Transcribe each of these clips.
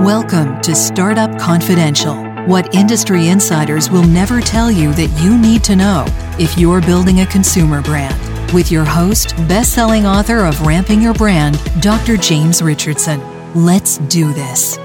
Welcome to Startup Confidential, what industry insiders will never tell you that you need to know if you're building a consumer brand. With your host, best selling author of Ramping Your Brand, Dr. James Richardson. Let's do this.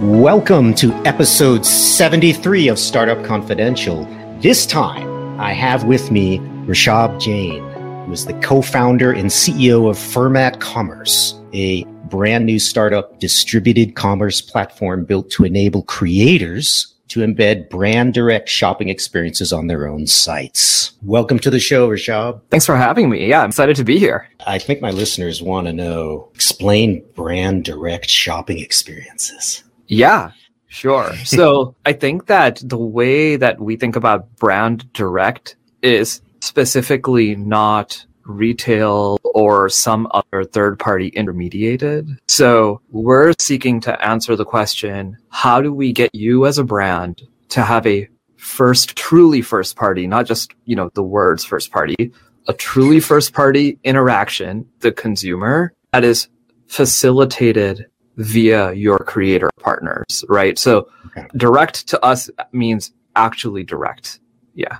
Welcome to episode 73 of Startup Confidential. This time, I have with me Rishabh Jain, who is the co founder and CEO of Fermat Commerce, a brand new startup distributed commerce platform built to enable creators to embed brand direct shopping experiences on their own sites. Welcome to the show, Rishabh. Thanks for having me. Yeah, I'm excited to be here. I think my listeners want to know explain brand direct shopping experiences. Yeah, sure. so I think that the way that we think about brand direct is specifically not retail or some other third party intermediated. So we're seeking to answer the question, how do we get you as a brand to have a first, truly first party, not just, you know, the words first party, a truly first party interaction, the consumer that is facilitated via your creator partners, right? So okay. direct to us means actually direct. Yeah.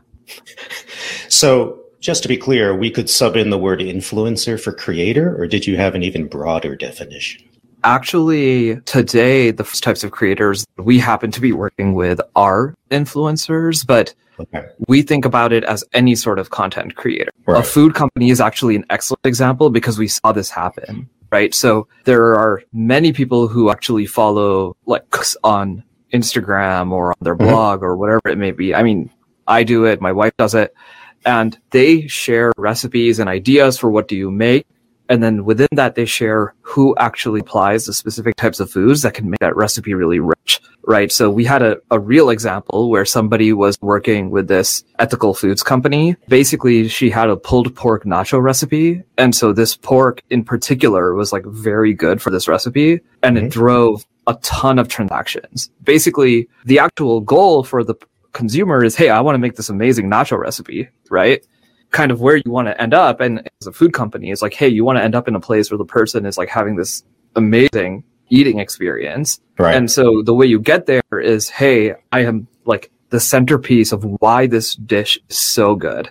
So just to be clear, we could sub in the word influencer for creator, or did you have an even broader definition? Actually, today, the types of creators we happen to be working with are influencers, but okay. we think about it as any sort of content creator. Right. A food company is actually an excellent example because we saw this happen, right? So there are many people who actually follow like on Instagram or on their mm-hmm. blog or whatever it may be. I mean, I do it, my wife does it and they share recipes and ideas for what do you make. And then within that they share who actually applies the specific types of foods that can make that recipe really rich right? So we had a, a real example where somebody was working with this ethical foods company. Basically she had a pulled pork nacho recipe. And so this pork in particular was like very good for this recipe. And mm-hmm. it drove a ton of transactions. Basically the actual goal for the consumer is, hey, I want to make this amazing nacho recipe, right? Kind of where you want to end up. And as a food company, it's like, hey, you want to end up in a place where the person is like having this amazing eating experience. Right. And so the way you get there is, hey, I am like the centerpiece of why this dish is so good.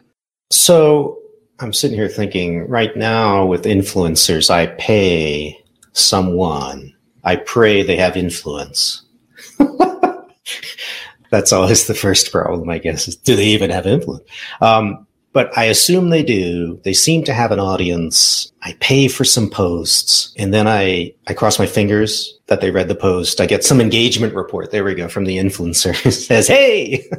So I'm sitting here thinking right now with influencers, I pay someone, I pray they have influence. that's always the first problem, I guess, is do they even have influence? Um, but I assume they do. They seem to have an audience. I pay for some posts and then I, I cross my fingers that they read the post. I get some engagement report. There we go from the influencer says, Hey,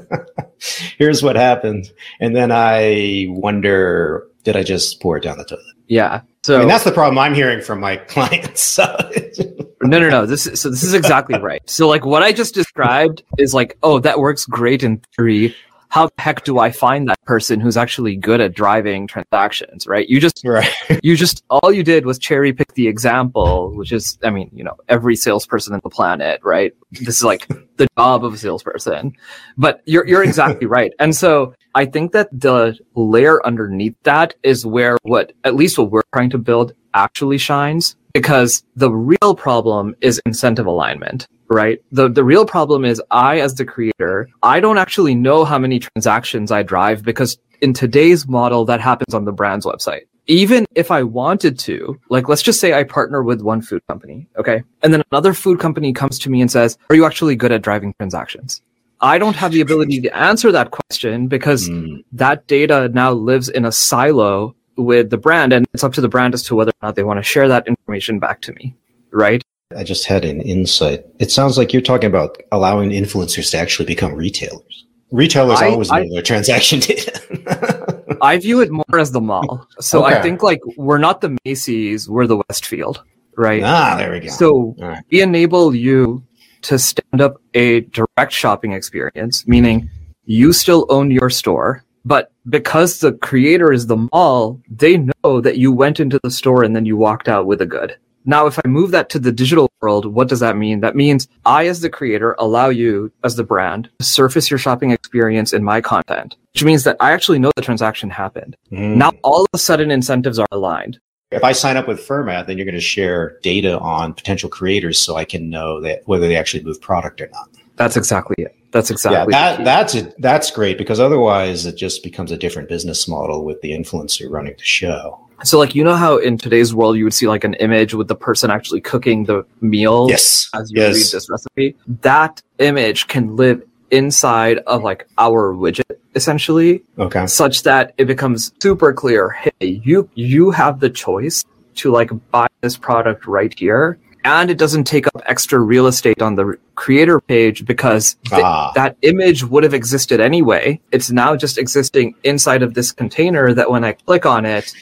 here's what happened. And then I wonder, did I just pour it down the toilet? Yeah. So I mean, that's the problem I'm hearing from my clients. So. no, no, no. This is, so this is exactly right. So like what I just described is like, oh, that works great in theory. How the heck do I find that person who's actually good at driving transactions, right? You just, right. you just, all you did was cherry pick the example, which is, I mean, you know, every salesperson on the planet, right? This is like the job of a salesperson, but you're, you're exactly right. And so I think that the layer underneath that is where what, at least what we're trying to build actually shines because the real problem is incentive alignment, right? The, the real problem is I, as the creator, I don't actually know how many transactions I drive because in today's model, that happens on the brand's website. Even if I wanted to, like, let's just say I partner with one food company. Okay. And then another food company comes to me and says, are you actually good at driving transactions? I don't have the ability to answer that question because mm. that data now lives in a silo with the brand and it's up to the brand as to whether or not they want to share that information back to me. Right. I just had an insight. It sounds like you're talking about allowing influencers to actually become retailers. Retailers I, always I, know their transaction data. I view it more as the mall. So okay. I think like we're not the Macy's, we're the Westfield, right? Ah, there we go. So right. we enable you to stand up a direct shopping experience, meaning you still own your store, but because the creator is the mall, they know that you went into the store and then you walked out with a good. Now, if I move that to the digital world, what does that mean? That means I, as the creator, allow you, as the brand, to surface your shopping experience in my content, which means that I actually know the transaction happened. Mm. Now, all of a sudden, incentives are aligned. If I sign up with Fermat, then you're going to share data on potential creators so I can know that whether they actually move product or not. That's exactly it. That's exactly yeah, that, that's it. That's great because otherwise it just becomes a different business model with the influencer running the show. So, like, you know how in today's world you would see like an image with the person actually cooking the meal yes. as you yes. read this recipe? That image can live inside of like our widget essentially okay such that it becomes super clear hey you you have the choice to like buy this product right here and it doesn't take up extra real estate on the creator page because th- ah. that image would have existed anyway it's now just existing inside of this container that when i click on it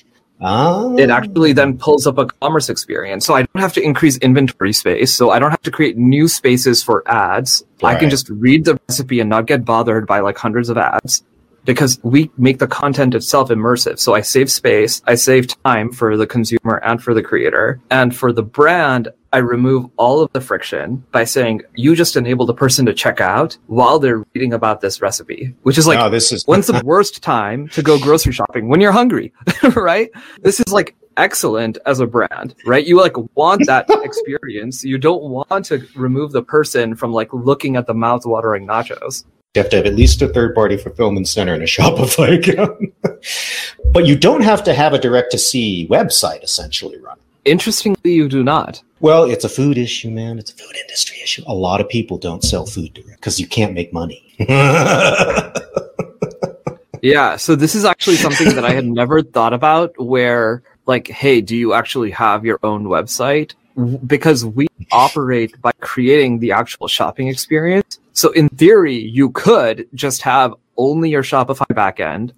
Oh. It actually then pulls up a commerce experience. So I don't have to increase inventory space. So I don't have to create new spaces for ads. Right. I can just read the recipe and not get bothered by like hundreds of ads because we make the content itself immersive. So I save space, I save time for the consumer and for the creator. And for the brand, I remove all of the friction by saying you just enable the person to check out while they're reading about this recipe, which is like, oh, this is when's the worst time to go grocery shopping? When you're hungry, right? This is like excellent as a brand, right? You like want that experience. You don't want to remove the person from like looking at the mouth watering nachos. You have to have at least a third party fulfillment center and a Shopify account. but you don't have to have a direct to see website essentially run. Interestingly, you do not. Well, it's a food issue, man. It's a food industry issue. A lot of people don't sell food direct because you can't make money. yeah. So this is actually something that I had never thought about where like, hey, do you actually have your own website? Because we operate by creating the actual shopping experience. So in theory, you could just have only your Shopify backend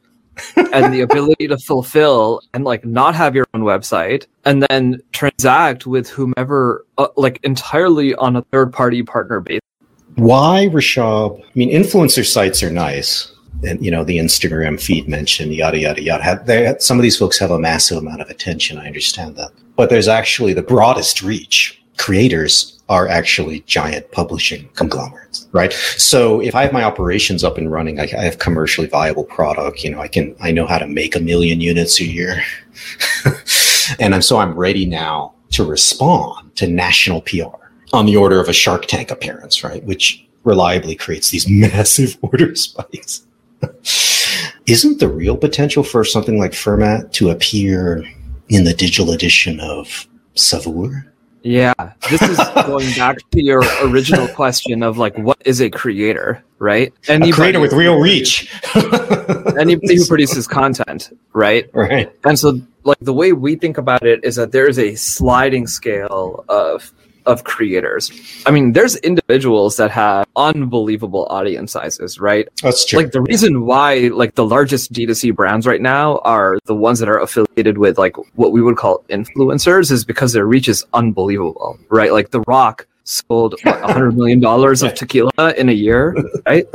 and the ability to fulfill and like not have your own website and then transact with whomever uh, like entirely on a third party partner base. Why Rishabh? I mean, influencer sites are nice. And, you know, the Instagram feed mentioned, yada, yada, yada. They, some of these folks have a massive amount of attention. I understand that. But there's actually the broadest reach. Creators are actually giant publishing conglomerates, right? So if I have my operations up and running, I, I have commercially viable product. You know, I can, I know how to make a million units a year. and I'm, so I'm ready now to respond to national PR on the order of a Shark Tank appearance, right? Which reliably creates these massive order spikes. Isn't the real potential for something like Fermat to appear in the digital edition of Saveur? Yeah, this is going back to your original question of like, what is a creator, right? Anybody, a creator with real reach. anybody who produces content, right? Right. And so, like, the way we think about it is that there is a sliding scale of of creators. I mean, there's individuals that have unbelievable audience sizes, right? That's true. Like the reason why like the largest D2C brands right now are the ones that are affiliated with like what we would call influencers is because their reach is unbelievable, right? Like The Rock sold what, 100 million dollars of tequila in a year, right?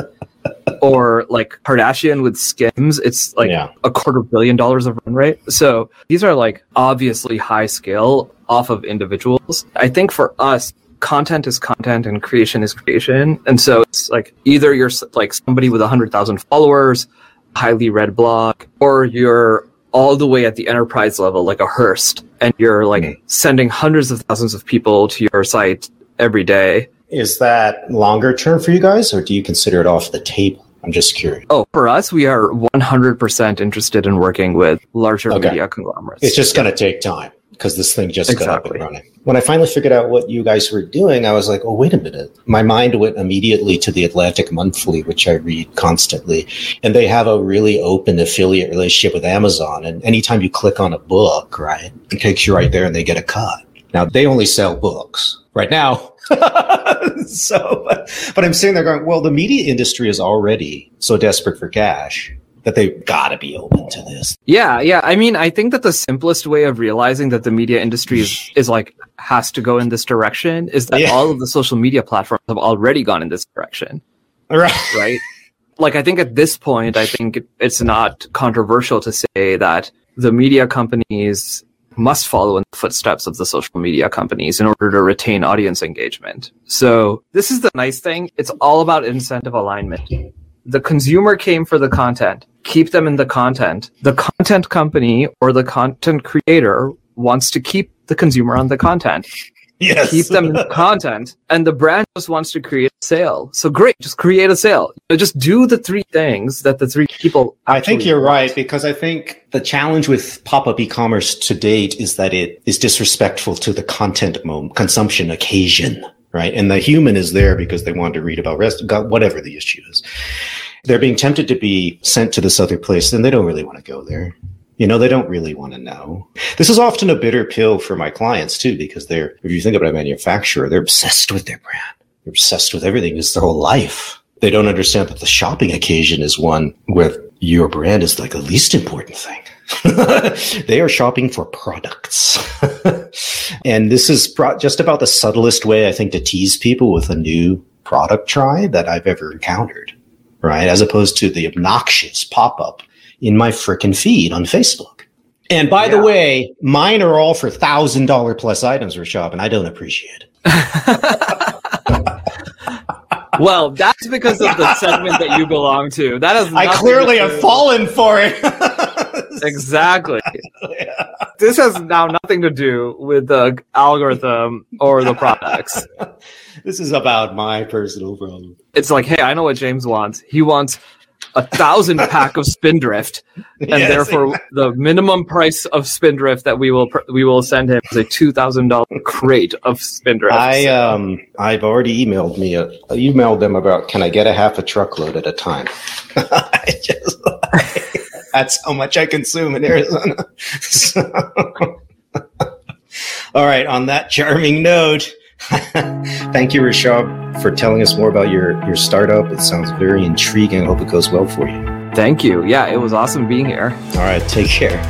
Or like Kardashian with Skims, it's like yeah. a quarter billion dollars of run rate. So these are like obviously high scale off of individuals. I think for us, content is content and creation is creation. And so it's like either you're like somebody with a hundred thousand followers, highly read blog, or you're all the way at the enterprise level, like a Hearst, and you're like mm-hmm. sending hundreds of thousands of people to your site every day. Is that longer term for you guys, or do you consider it off the table? I'm just curious. Oh, for us, we are 100% interested in working with larger okay. media conglomerates. It's just going to take time because this thing just exactly. got up and running. When I finally figured out what you guys were doing, I was like, oh, wait a minute. My mind went immediately to the Atlantic Monthly, which I read constantly. And they have a really open affiliate relationship with Amazon. And anytime you click on a book, right, it takes you right there and they get a cut. Now, they only sell books. Right now, so, but, but I'm sitting there going, well, the media industry is already so desperate for cash that they've got to be open to this. Yeah, yeah. I mean, I think that the simplest way of realizing that the media industry is, is like has to go in this direction is that yeah. all of the social media platforms have already gone in this direction. Right. Right. like, I think at this point, I think it's not controversial to say that the media companies must follow in the footsteps of the social media companies in order to retain audience engagement. So this is the nice thing. It's all about incentive alignment. The consumer came for the content. Keep them in the content. The content company or the content creator wants to keep the consumer on the content. Yes. Keep them in the content. And the brand just wants to create a sale. So great, just create a sale. Just do the three things that the three people I think you're want. right because I think the challenge with pop-up e-commerce to date is that it is disrespectful to the content moment, consumption occasion, right? And the human is there because they want to read about rest, whatever the issue is. They're being tempted to be sent to this other place, and they don't really want to go there. You know, they don't really want to know. This is often a bitter pill for my clients too, because they're, if you think about a manufacturer, they're obsessed with their brand. They're obsessed with everything. It's their whole life. They don't understand that the shopping occasion is one where your brand is like the least important thing. they are shopping for products. and this is just about the subtlest way, I think, to tease people with a new product try that I've ever encountered, right? As opposed to the obnoxious pop up in my freaking feed on Facebook. And by yeah. the way, mine are all for thousand dollar plus items for shop, and I don't appreciate it. well, that's because of the segment that you belong to. That is. I clearly have fallen for it. exactly. Yeah. This has now nothing to do with the algorithm or the products. this is about my personal problem. It's like, hey, I know what James wants. He wants a thousand pack of Spindrift, and yes, therefore exactly. the minimum price of Spindrift that we will we will send him is a two thousand dollar crate of Spindrift. I um I've already emailed me a, I emailed them about can I get a half a truckload at a time. I just that's how much I consume in Arizona. So, all right, on that charming note. Thank you, Rishabh, for telling us more about your, your startup. It sounds very intriguing. I hope it goes well for you. Thank you. Yeah, it was awesome being here. All right, take care.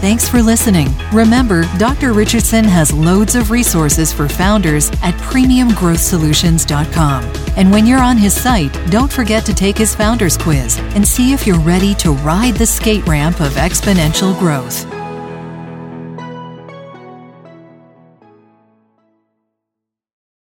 Thanks for listening. Remember, Dr. Richardson has loads of resources for founders at premiumgrowthsolutions.com. And when you're on his site, don't forget to take his founders quiz and see if you're ready to ride the skate ramp of exponential growth.